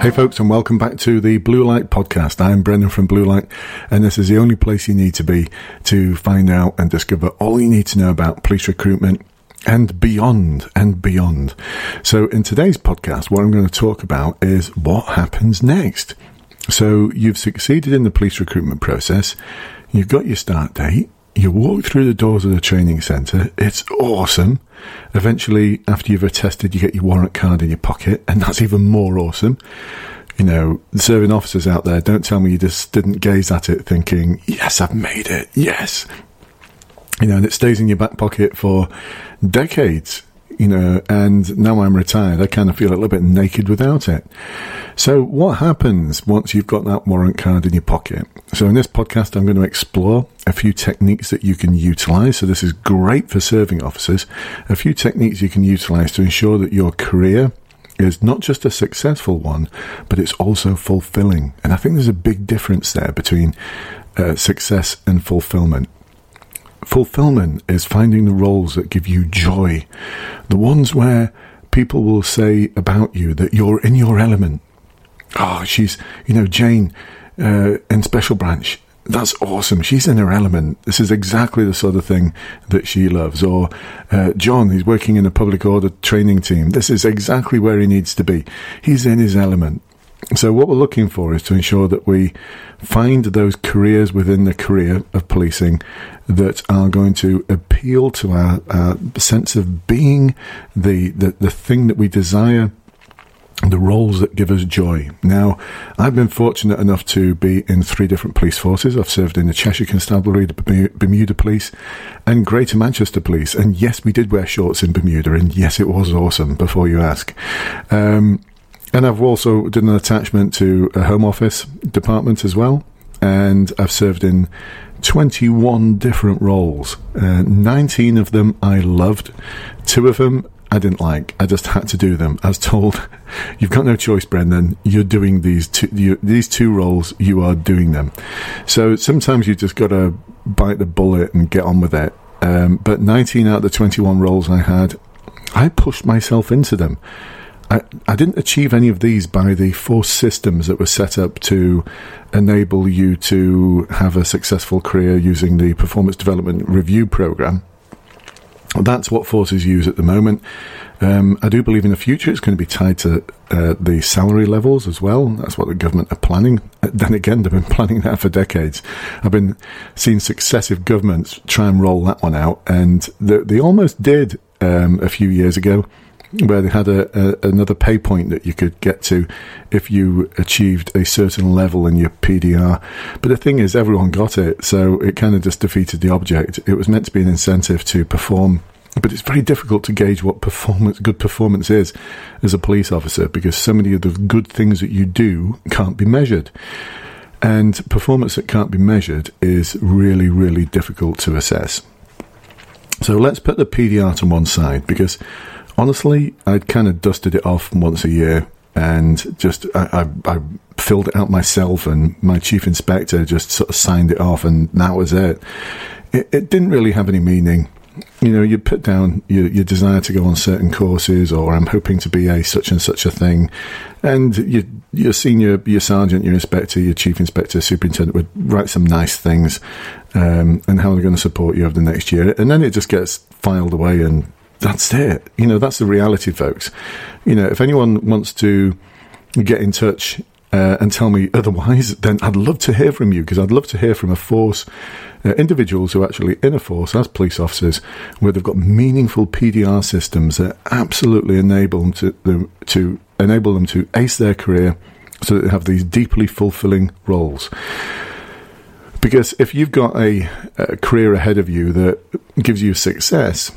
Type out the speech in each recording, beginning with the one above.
Hey, folks, and welcome back to the Blue Light Podcast. I'm Brendan from Blue Light, and this is the only place you need to be to find out and discover all you need to know about police recruitment and beyond and beyond. So, in today's podcast, what I'm going to talk about is what happens next. So, you've succeeded in the police recruitment process, you've got your start date, you walk through the doors of the training centre. It's awesome. Eventually, after you've attested, you get your warrant card in your pocket, and that's even more awesome. You know, the serving officers out there, don't tell me you just didn't gaze at it thinking, yes, I've made it. Yes. You know, and it stays in your back pocket for decades you know, and now I'm retired, I kind of feel a little bit naked without it. So, what happens once you've got that warrant card in your pocket? So, in this podcast, I'm going to explore a few techniques that you can utilize. So, this is great for serving officers. A few techniques you can utilize to ensure that your career is not just a successful one, but it's also fulfilling. And I think there's a big difference there between uh, success and fulfillment. Fulfillment is finding the roles that give you joy, the ones where people will say about you that you're in your element. Oh, she's, you know, Jane uh, in Special Branch. That's awesome. She's in her element. This is exactly the sort of thing that she loves. Or uh, John, he's working in a public order training team. This is exactly where he needs to be. He's in his element. So, what we're looking for is to ensure that we find those careers within the career of policing that are going to appeal to our, our sense of being, the, the, the thing that we desire, the roles that give us joy. Now, I've been fortunate enough to be in three different police forces. I've served in the Cheshire Constabulary, the Bermuda Police, and Greater Manchester Police. And yes, we did wear shorts in Bermuda, and yes, it was awesome, before you ask. Um, and I've also done an attachment to a Home Office department as well. And I've served in 21 different roles. Uh, 19 of them I loved. Two of them I didn't like. I just had to do them. I was told, "You've got no choice, Brendan. You're doing these two. You, these two roles. You are doing them." So sometimes you just got to bite the bullet and get on with it. Um, but 19 out of the 21 roles I had, I pushed myself into them. I, I didn't achieve any of these by the force systems that were set up to enable you to have a successful career using the performance development review program. That's what forces use at the moment. Um, I do believe in the future it's going to be tied to uh, the salary levels as well. That's what the government are planning. Then again, they've been planning that for decades. I've been seeing successive governments try and roll that one out, and they, they almost did um, a few years ago where they had a, a, another pay point that you could get to if you achieved a certain level in your PDR. But the thing is, everyone got it, so it kind of just defeated the object. It was meant to be an incentive to perform. But it's very difficult to gauge what performance, good performance is as a police officer because so many of the good things that you do can't be measured. And performance that can't be measured is really, really difficult to assess. So let's put the PDR to one side because honestly, I'd kind of dusted it off once a year and just I, I, I, filled it out myself, and my chief inspector just sort of signed it off, and that was it. It, it didn't really have any meaning. You know, you put down your, your, desire to go on certain courses, or I'm hoping to be a such and such a thing, and your, your senior, your sergeant, your inspector, your chief inspector, superintendent would write some nice things, um, and how they're going to support you over the next year, and then it just gets filed away and that's it. You know, that's the reality, folks. You know, if anyone wants to get in touch uh, and tell me otherwise, then I'd love to hear from you because I'd love to hear from a force, uh, individuals who are actually in a force as police officers, where they've got meaningful PDR systems that absolutely enable them to, them to enable them to ace their career, so that they have these deeply fulfilling roles. Because if you've got a, a career ahead of you that gives you success,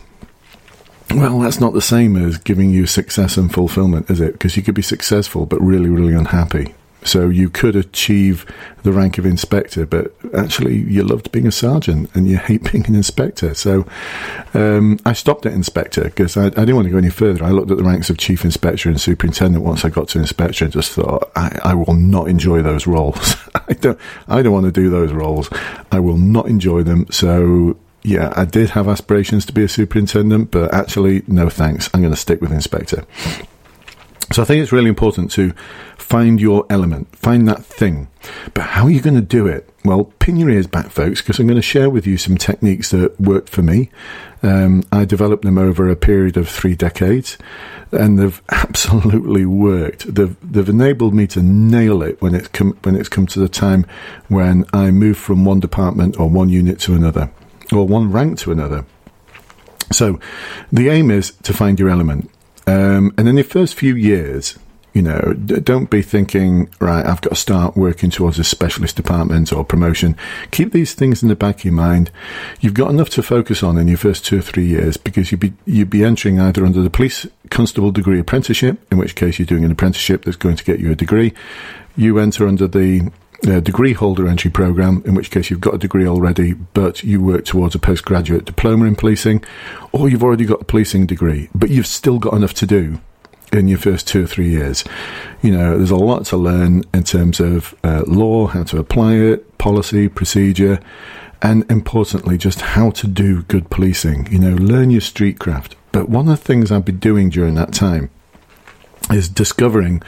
well, that's not the same as giving you success and fulfillment, is it? Because you could be successful but really, really unhappy. So you could achieve the rank of inspector, but actually you loved being a sergeant and you hate being an inspector. So um, I stopped at inspector because I, I, didn't want to go any further. I looked at the ranks of chief inspector and superintendent once I got to inspector and just thought, I, I will not enjoy those roles. I don't, I don't want to do those roles. I will not enjoy them. So yeah, I did have aspirations to be a superintendent, but actually, no thanks. I'm going to stick with inspector. So I think it's really important to find your element, find that thing. But how are you going to do it? Well, pin your ears back, folks, because I'm going to share with you some techniques that worked for me. Um, I developed them over a period of three decades, and they've absolutely worked. They've they've enabled me to nail it when it's come when it's come to the time when I move from one department or one unit to another, or one rank to another. So, the aim is to find your element. Um, and in the first few years, you know, don't be thinking, right, I've got to start working towards a specialist department or promotion. Keep these things in the back of your mind. You've got enough to focus on in your first two or three years because you'd be, you'd be entering either under the police constable degree apprenticeship, in which case you're doing an apprenticeship that's going to get you a degree. You enter under the degree holder entry program, in which case you've got a degree already, but you work towards a postgraduate diploma in policing, or you've already got a policing degree, but you've still got enough to do in your first two or three years. You know, there's a lot to learn in terms of uh, law, how to apply it, policy, procedure, and importantly, just how to do good policing. You know, learn your street craft. But one of the things I've been doing during that time is discovering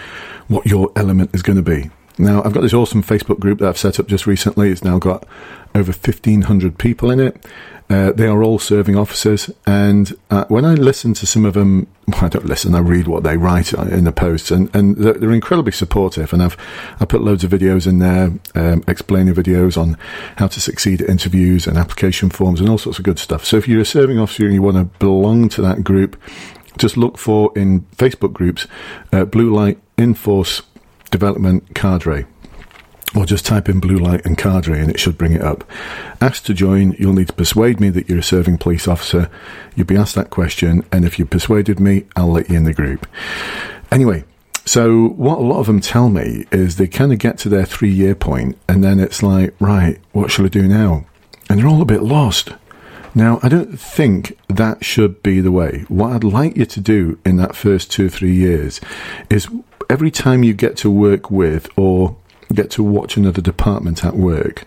what your element is going to be. Now, I've got this awesome Facebook group that I've set up just recently. It's now got over 1,500 people in it. Uh, they are all serving officers, and uh, when I listen to some of them, well, I don't listen. I read what they write in the posts, and, and they're, they're incredibly supportive. And I've I put loads of videos in there, um, explaining videos on how to succeed at interviews and application forms and all sorts of good stuff. So if you're a serving officer and you want to belong to that group, just look for in Facebook groups uh, Blue Light Enforce Development Cadre or just type in blue light and cadre and it should bring it up. Asked to join, you'll need to persuade me that you're a serving police officer. You'll be asked that question, and if you persuaded me, I'll let you in the group. Anyway, so what a lot of them tell me is they kind of get to their three year point, and then it's like, right, what shall I do now? And they're all a bit lost. Now, I don't think that should be the way. What I'd like you to do in that first two or three years is every time you get to work with or get to watch another department at work,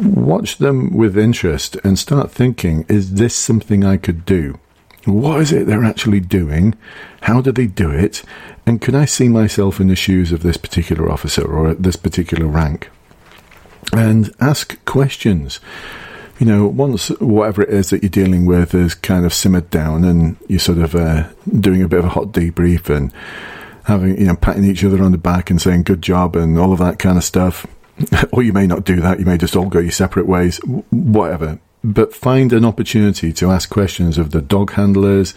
watch them with interest and start thinking, is this something I could do? What is it they're actually doing? How do they do it? And can I see myself in the shoes of this particular officer or at this particular rank? And ask questions. You know, once whatever it is that you're dealing with is kind of simmered down and you're sort of uh, doing a bit of a hot debrief and having, you know, patting each other on the back and saying good job and all of that kind of stuff. or you may not do that. You may just all go your separate ways, whatever. But find an opportunity to ask questions of the dog handlers,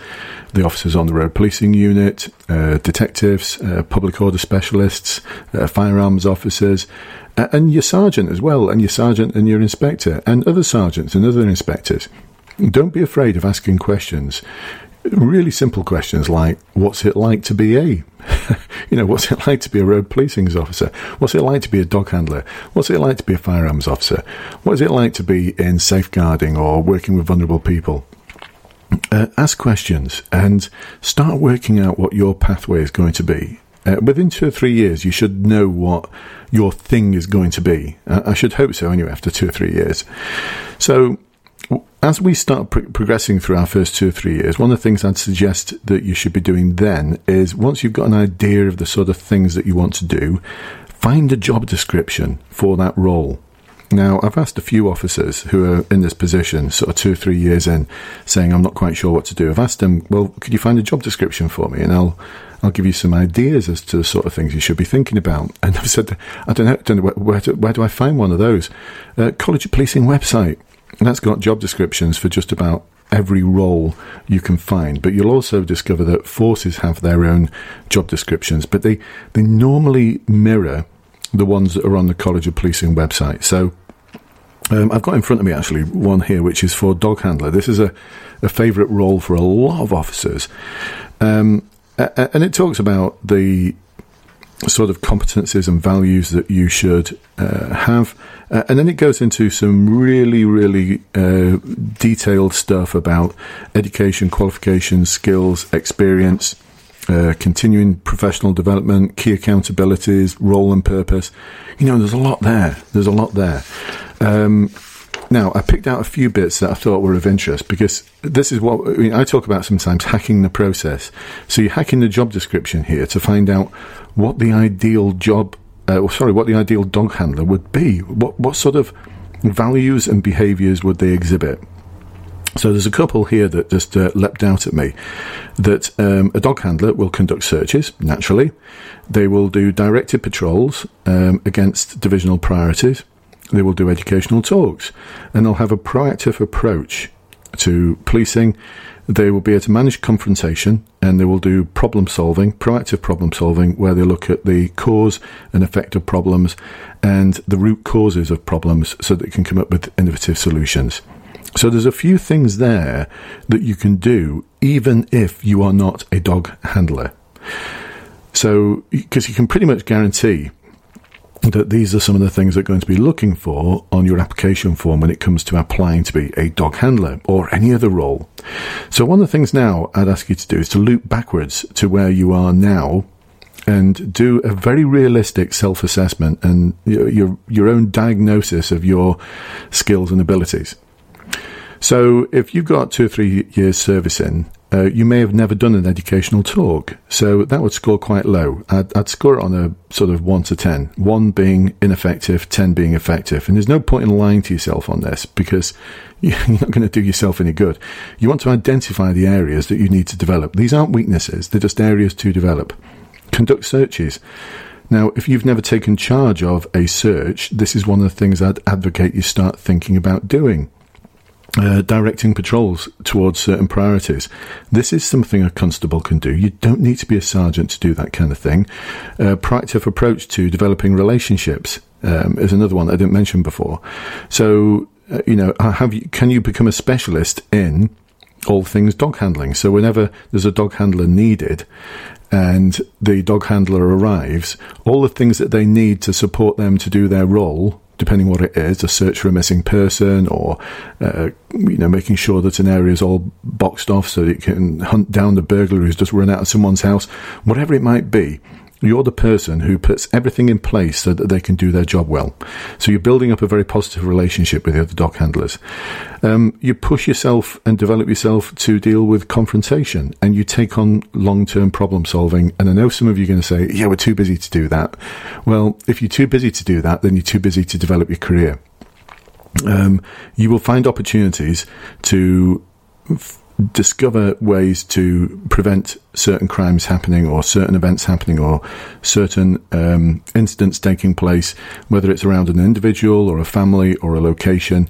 the officers on the road policing unit, uh, detectives, uh, public order specialists, uh, firearms officers, and your sergeant as well, and your sergeant and your inspector, and other sergeants and other inspectors. Don't be afraid of asking questions really simple questions like what's it like to be a you know what's it like to be a road policing officer? What's it like to be a dog handler? What's it like to be a firearms officer? What is it like to be in safeguarding or working with vulnerable people? Uh, ask questions and start working out what your pathway is going to be. Uh, within two or three years, you should know what your thing is going to be. Uh, I should hope so, anyway, after two or three years. So, as we start pro- progressing through our first two or three years, one of the things I'd suggest that you should be doing then is once you've got an idea of the sort of things that you want to do, find a job description for that role. Now, I've asked a few officers who are in this position, sort of two or three years in, saying I'm not quite sure what to do. I've asked them, well, could you find a job description for me? And I'll I'll give you some ideas as to the sort of things you should be thinking about. And I've said, I don't know, don't know where, where, do, where do I find one of those? Uh, College of Policing website. And that's got job descriptions for just about every role you can find. But you'll also discover that forces have their own job descriptions, but they, they normally mirror the ones that are on the College of Policing website. So um, I've got in front of me actually one here which is for dog handler. This is a, a favourite role for a lot of officers. Um, and it talks about the sort of competencies and values that you should uh, have. Uh, and then it goes into some really, really uh, detailed stuff about education, qualifications, skills, experience, uh, continuing professional development, key accountabilities, role and purpose. You know, there's a lot there. There's a lot there. Um, Now, I picked out a few bits that I thought were of interest because this is what I, mean, I talk about sometimes hacking the process. So you're hacking the job description here to find out what the ideal job, uh, sorry, what the ideal dog handler would be. What what sort of values and behaviours would they exhibit? So there's a couple here that just uh, leapt out at me. That um, a dog handler will conduct searches naturally. They will do directed patrols um, against divisional priorities. They will do educational talks, and they'll have a proactive approach to policing. They will be able to manage confrontation, and they will do problem solving, proactive problem solving, where they look at the cause and effect of problems and the root causes of problems, so that they can come up with innovative solutions. So there's a few things there that you can do even if you are not a dog handler. So, because you can pretty much guarantee that uh, these are some of the things that are going to be looking for on your application form when it comes to applying to be a dog handler or any other role. So one of the things now I'd ask you to do is to loop backwards to where you are now and do a very realistic self-assessment and your, your, your own diagnosis of your skills and abilities. So if you've got two or three years service in, uh, you may have never done an educational talk. So that would score quite low. I'd, I'd, score it on a sort of 1 to 10. 1 being ineffective, 10 being effective. And there's no point in lying to yourself on this because you're not going to do yourself any good. You want to identify the areas that you need to develop. These aren't weaknesses, they're just areas to develop. Conduct searches. Now, if you've never taken charge of a search, this is one of the things I'd advocate you start thinking about doing uh, directing patrols towards certain priorities. This is something a constable can do. You don't need to be a sergeant to do that kind of thing. Uh, proactive approach to developing relationships um, is another one I didn't mention before. So, uh, you know, you, can you become a specialist in all things dog handling? So, whenever there's a dog handler needed, and the dog handler arrives, all the things that they need to support them to do their role depending what it is, a search for a missing person, or uh, you know making sure that an area is all boxed off so that you can hunt down the burglar who's just run out of someone's house, whatever it might be. You're the person who puts everything in place so that they can do their job well. So you're building up a very positive relationship with the other dog handlers. Um, you push yourself and develop yourself to deal with confrontation and you take on long term problem solving. And I know some of you are going to say, yeah, we're too busy to do that. Well, if you're too busy to do that, then you're too busy to develop your career. Um, you will find opportunities to f- discover ways to prevent certain crimes happening or certain events happening or certain um, incidents taking place, whether it's around an individual or a family or a location.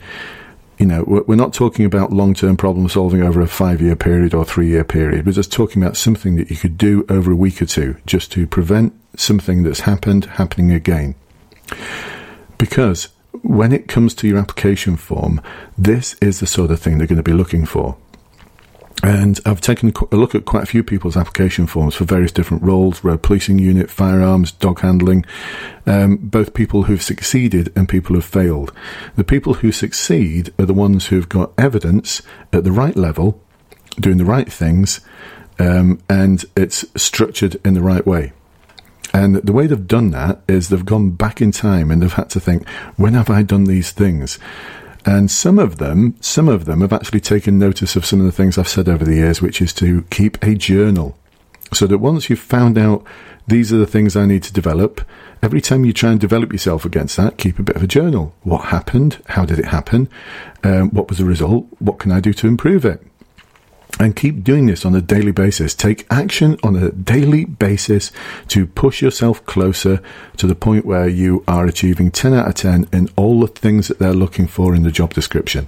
You know, we're not talking about long term problem solving over a five year period or three year period. We're just talking about something that you could do over a week or two just to prevent something that's happened happening again. Because when it comes to your application form, this is the sort of thing they're going to be looking for. And I've taken a look at quite a few people's application forms for various different roles road policing unit, firearms, dog handling, um, both people who've succeeded and people who've failed. The people who succeed are the ones who've got evidence at the right level, doing the right things, um, and it's structured in the right way. And the way they've done that is they've gone back in time and they've had to think, when have I done these things? And some of them, some of them have actually taken notice of some of the things I've said over the years, which is to keep a journal. So that once you've found out these are the things I need to develop, every time you try and develop yourself against that, keep a bit of a journal. What happened? How did it happen? Um, what was the result? What can I do to improve it? And keep doing this on a daily basis. Take action on a daily basis to push yourself closer to the point where you are achieving 10 out of 10 in all the things that they're looking for in the job description.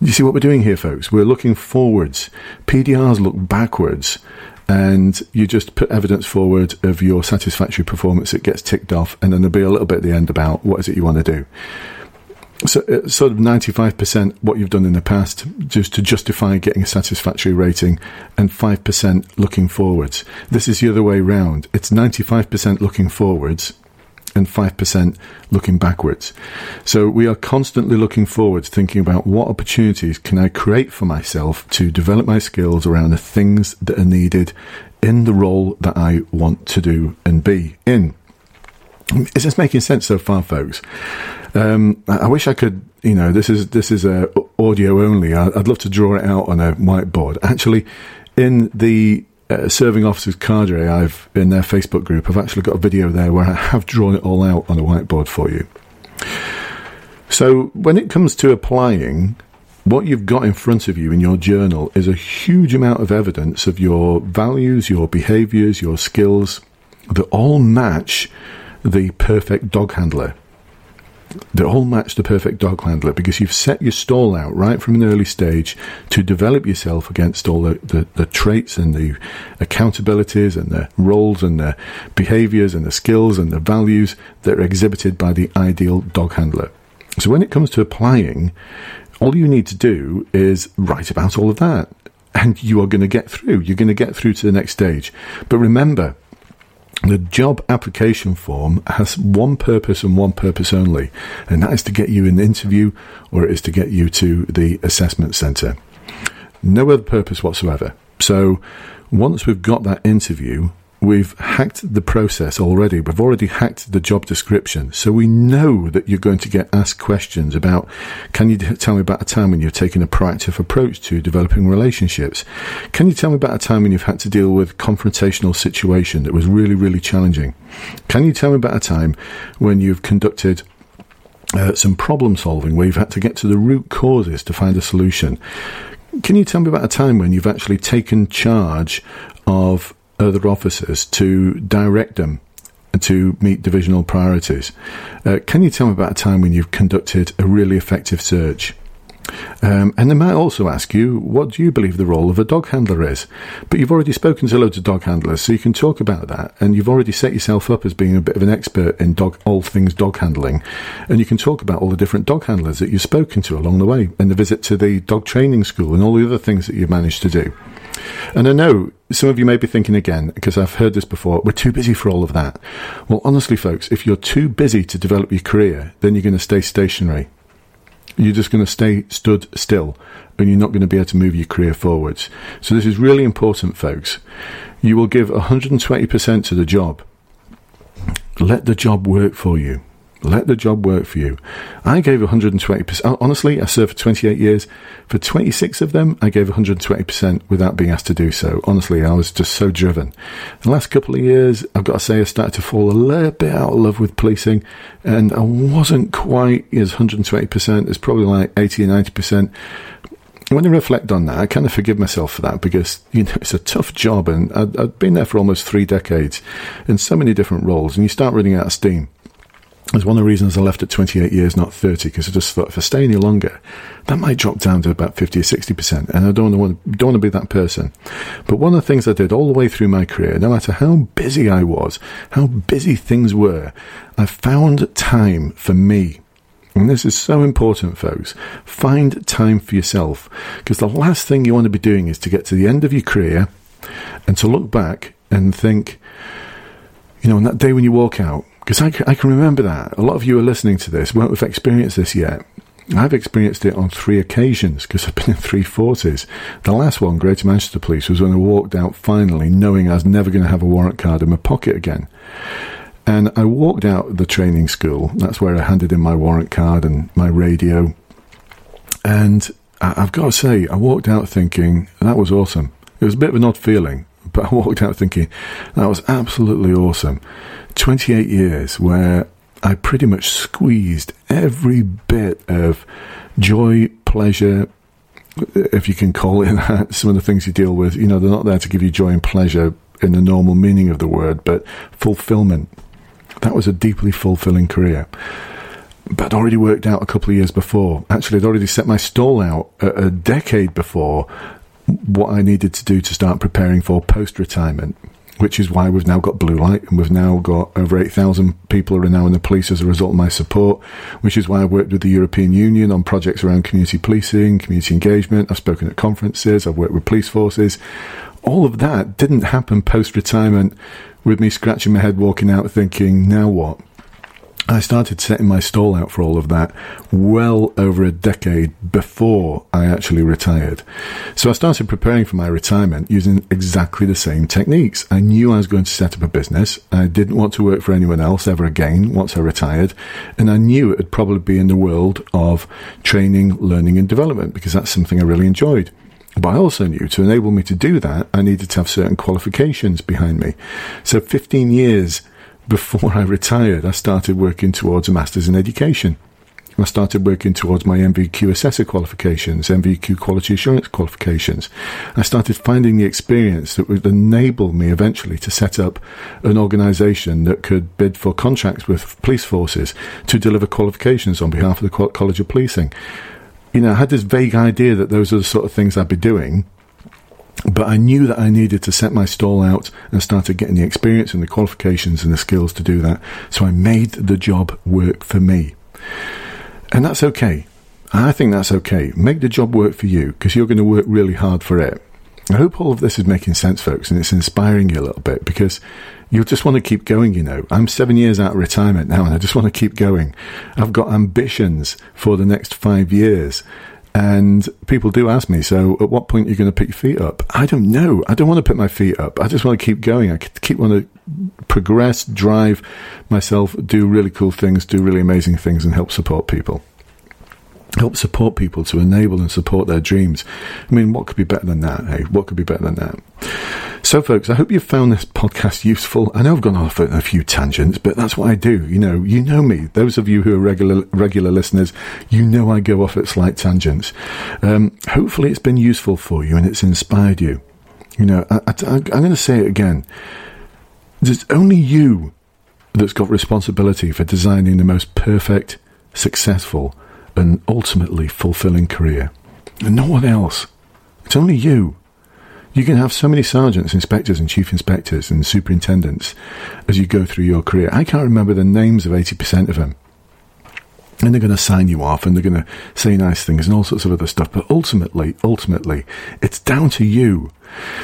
You see what we're doing here, folks? We're looking forwards. PDRs look backwards and you just put evidence forward of your satisfactory performance. It gets ticked off, and then there'll be a little bit at the end about what is it you want to do so, uh, sort of 95% what you've done in the past just to justify getting a satisfactory rating and 5% looking forwards. This is the other way round. It's 95% looking forwards and 5% looking backwards. So we are constantly looking forwards, thinking about what opportunities can I create for myself to develop my skills around the things that are needed in the role that I want to do and be in. Is this making sense so far, folks? Um, I wish I could. You know, this is this is a audio only. I'd love to draw it out on a whiteboard. Actually, in the uh, serving officers cadre, I've in their Facebook group, I've actually got a video there where I have drawn it all out on a whiteboard for you. So when it comes to applying, what you've got in front of you in your journal is a huge amount of evidence of your values, your behaviors, your skills that all match the perfect dog handler. They all match the perfect dog handler because you've set your stall out right from an early stage to develop yourself against all the, the, the traits and the accountabilities and the roles and the behaviors and the skills and the values that are exhibited by the ideal dog handler. So when it comes to applying, all you need to do is write about all of that. And you are going to get through. You're going to get through to the next stage. But remember, the job application form has one purpose and one purpose only, and that is to get you an interview or it is to get you to the assessment centre. No other purpose whatsoever. So once we've got that interview, we've hacked the process already. We've already hacked the job description. So we know that you're going to get asked questions about can you tell me about a time when you've taken a proactive approach to developing relationships? Can you tell me about a time when you've had to deal with a confrontational situation that was really, really challenging? Can you tell me about a time when you've conducted uh, some problem solving where you've had to get to the root causes to find a solution? Can you tell me about a time when you've actually taken charge of other officers to direct them and to meet divisional priorities. Uh, can you tell me about a time when you've conducted a really effective search? Um, and they might also ask you, what do you believe the role of a dog handler is? But you've already spoken to loads of dog handlers, so you can talk about that. And you've already set yourself up as being a bit of an expert in dog, all things dog handling. And you can talk about all the different dog handlers that you've spoken to along the way, and the visit to the dog training school, and all the other things that you've managed to do. And I know some of you may be thinking again, because I've heard this before, we're too busy for all of that. Well, honestly, folks, if you're too busy to develop your career, then you're going to stay stationary. You're just going to stay stood still and you're not going to be able to move your career forwards. So this is really important, folks. You will give 120% to the job. Let the job work for you. Let the job work for you. I gave 120%. Honestly, I served for 28 years. For 26 of them, I gave 120% without being asked to do so. Honestly, I was just so driven. The last couple of years, I've got to say, I started to fall a little bit out of love with policing, and I wasn't quite as 120%. It's probably like 80 or 90% when I reflect on that, I kind of forgive myself for that because you know it's a tough job, and I'd, I'd, been there for almost three decades in so many different roles, and you start running out of steam. It's one of the reasons I left at 28 years, not 30, because I just thought if I stay any longer, that might drop down to about 50 or 60%, and I don't want don't want to be that person. But one of the things I did all the way through my career, no matter how busy I was, how busy things were, I found time for me. And this is so important, folks. Find time for yourself, because the last thing you want to be doing is to get to the end of your career and to look back and think, you know, on that day when you walk out, because I, I can remember that. A lot of you are listening to this won't have experienced this yet. I've experienced it on three occasions because I've been in three forties. The last one, Greater Manchester Police, was when I walked out finally, knowing I was never going to have a warrant card in my pocket again. And I walked out the training school. That's where I handed in my warrant card and my radio. And I've got to say, I walked out thinking that was awesome. It was a bit of an odd feeling, but I walked out thinking that was absolutely awesome. 28 years where I pretty much squeezed every bit of joy, pleasure, if you can call it that, some of the things you deal with, you know, they're not there to give you joy and pleasure in the normal meaning of the word, but fulfillment. That was a deeply fulfilling career. But I'd already worked out a couple of years before. Actually, I'd already set my stall out a, a decade before what I needed to do to start preparing for post retirement which is why we've now got Blue Light and we've now got over 8,000 people are now in the police as a result of my support, which is why I've worked with the European Union on projects around community policing, community engagement. I've spoken at conferences, I've worked with police forces. All of that didn't happen post retirement with me scratching my head walking out thinking, now what? I started setting my stall out for all of that well over a decade before I actually retired. So I started preparing for my retirement using exactly the same techniques. I knew I was going to set up a business. I didn't want to work for anyone else ever again once I retired. And I knew it would probably be in the world of training, learning, and development because that's something I really enjoyed. But I also knew to enable me to do that, I needed to have certain qualifications behind me. So 15 years before I retired, I started working towards a master's in education. I started working towards my NVQ assessor qualifications, NVQ quality assurance qualifications. I started finding the experience that would enable me eventually to set up an organisation that could bid for contracts with police forces to deliver qualifications on behalf of the College of Policing. You know, I had this vague idea that those are the sort of things I'd be doing but I knew that I needed to set my stall out and started getting the experience and the qualifications and the skills to do that. So I made the job work for me. And that's okay. I think that's okay. Make the job work for you because you're going to work really hard for it. I hope all of this is making sense, folks, and it's inspiring you a little bit because you'll just want to keep going, you know. I'm seven years out of retirement now and I just want to keep going. I've got ambitions for the next five years. And people do ask me, so at what point are you going to put your feet up? I don't know. I don't want to put my feet up. I just want to keep going. I keep want to progress, drive myself, do really cool things, do really amazing things, and help support people. Help support people to enable and support their dreams. I mean, what could be better than that? Hey, what could be better than that? So, folks, I hope you found this podcast useful. I know I've gone off on a few tangents, but that's what I do. You know, you know me. Those of you who are regular regular listeners, you know I go off at slight tangents. Um, hopefully, it's been useful for you and it's inspired you. You know, I, I'm going to say it again. There's only you that's got responsibility for designing the most perfect, successful, and ultimately fulfilling career, and no one else. It's only you. You can have so many sergeants, inspectors, and chief inspectors and superintendents as you go through your career. I can't remember the names of 80% of them. And they're going to sign you off and they're going to say nice things and all sorts of other stuff. But ultimately, ultimately, it's down to you.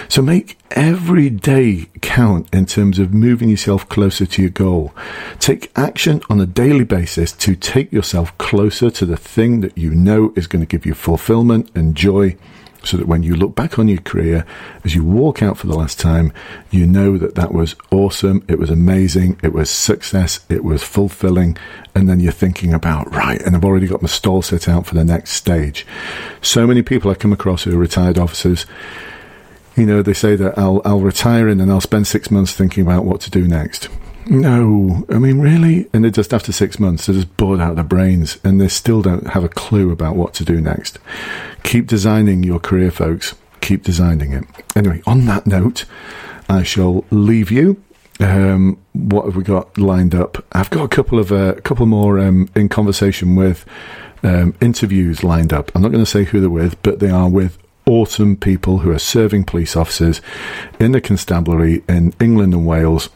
So make every day count in terms of moving yourself closer to your goal. Take action on a daily basis to take yourself closer to the thing that you know is going to give you fulfillment and joy so that when you look back on your career, as you walk out for the last time, you know that that was awesome, it was amazing, it was success, it was fulfilling, and then you're thinking about, right, and I've already got my stall set out for the next stage. So many people I come across who are retired officers, you know, they say that I'll, I'll retire in and I'll spend six months thinking about what to do next. No, I mean, really? And they're just after six months, they're just bored out of their brains and they still don't have a clue about what to do next. Keep designing your career, folks. Keep designing it. Anyway, on that note, I shall leave you. Um, what have we got lined up? I've got a couple of a uh, couple more um, in conversation with um, interviews lined up. I'm not going to say who they're with, but they are with awesome people who are serving police officers in the constabulary in England and Wales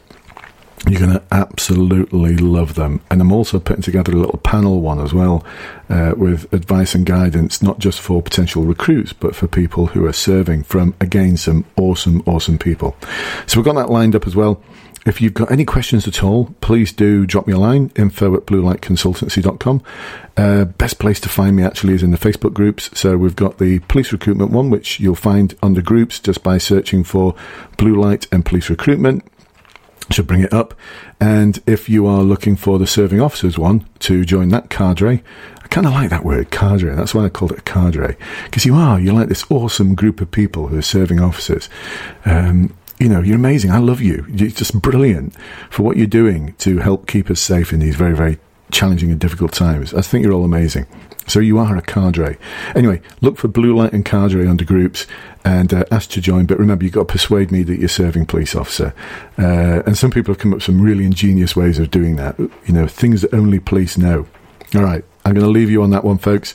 you're going to absolutely love them. And I'm also putting together a little panel one as well uh, with advice and guidance, not just for potential recruits, but for people who are serving from, again, some awesome, awesome people. So we've got that lined up as well. If you've got any questions at all, please do drop me a line, info at bluelightconsultancy.com. Uh, best place to find me actually is in the Facebook groups. So we've got the police recruitment one, which you'll find under groups just by searching for Blue Light and police recruitment should bring it up. And if you are looking for the serving officers one to join that cadre, I kind of like that word, cadre. That's why I called it a cadre. Because you are, you're like this awesome group of people who are serving officers. Um, you know, you're amazing. I love you. You're just brilliant for what you're doing to help keep us safe in these very, very challenging and difficult times. I think you're all amazing. So you are a cadre. Anyway, look for Blue Light and Cadre under groups and uh, ask to join. But remember, you've got to persuade me that you're serving police officer. Uh, and some people have come up with some really ingenious ways of doing that. You know, things that only police know. All right, I'm going to leave you on that one, folks.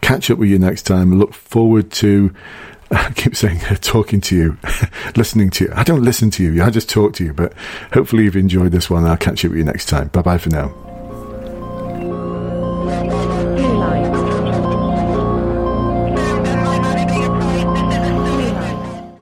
Catch up with you next time. Look forward to. I keep saying talking to you, listening to you. I don't listen to you. I just talk to you. But hopefully you've enjoyed this one. I'll catch up with you next time. Bye bye for now. Thank you.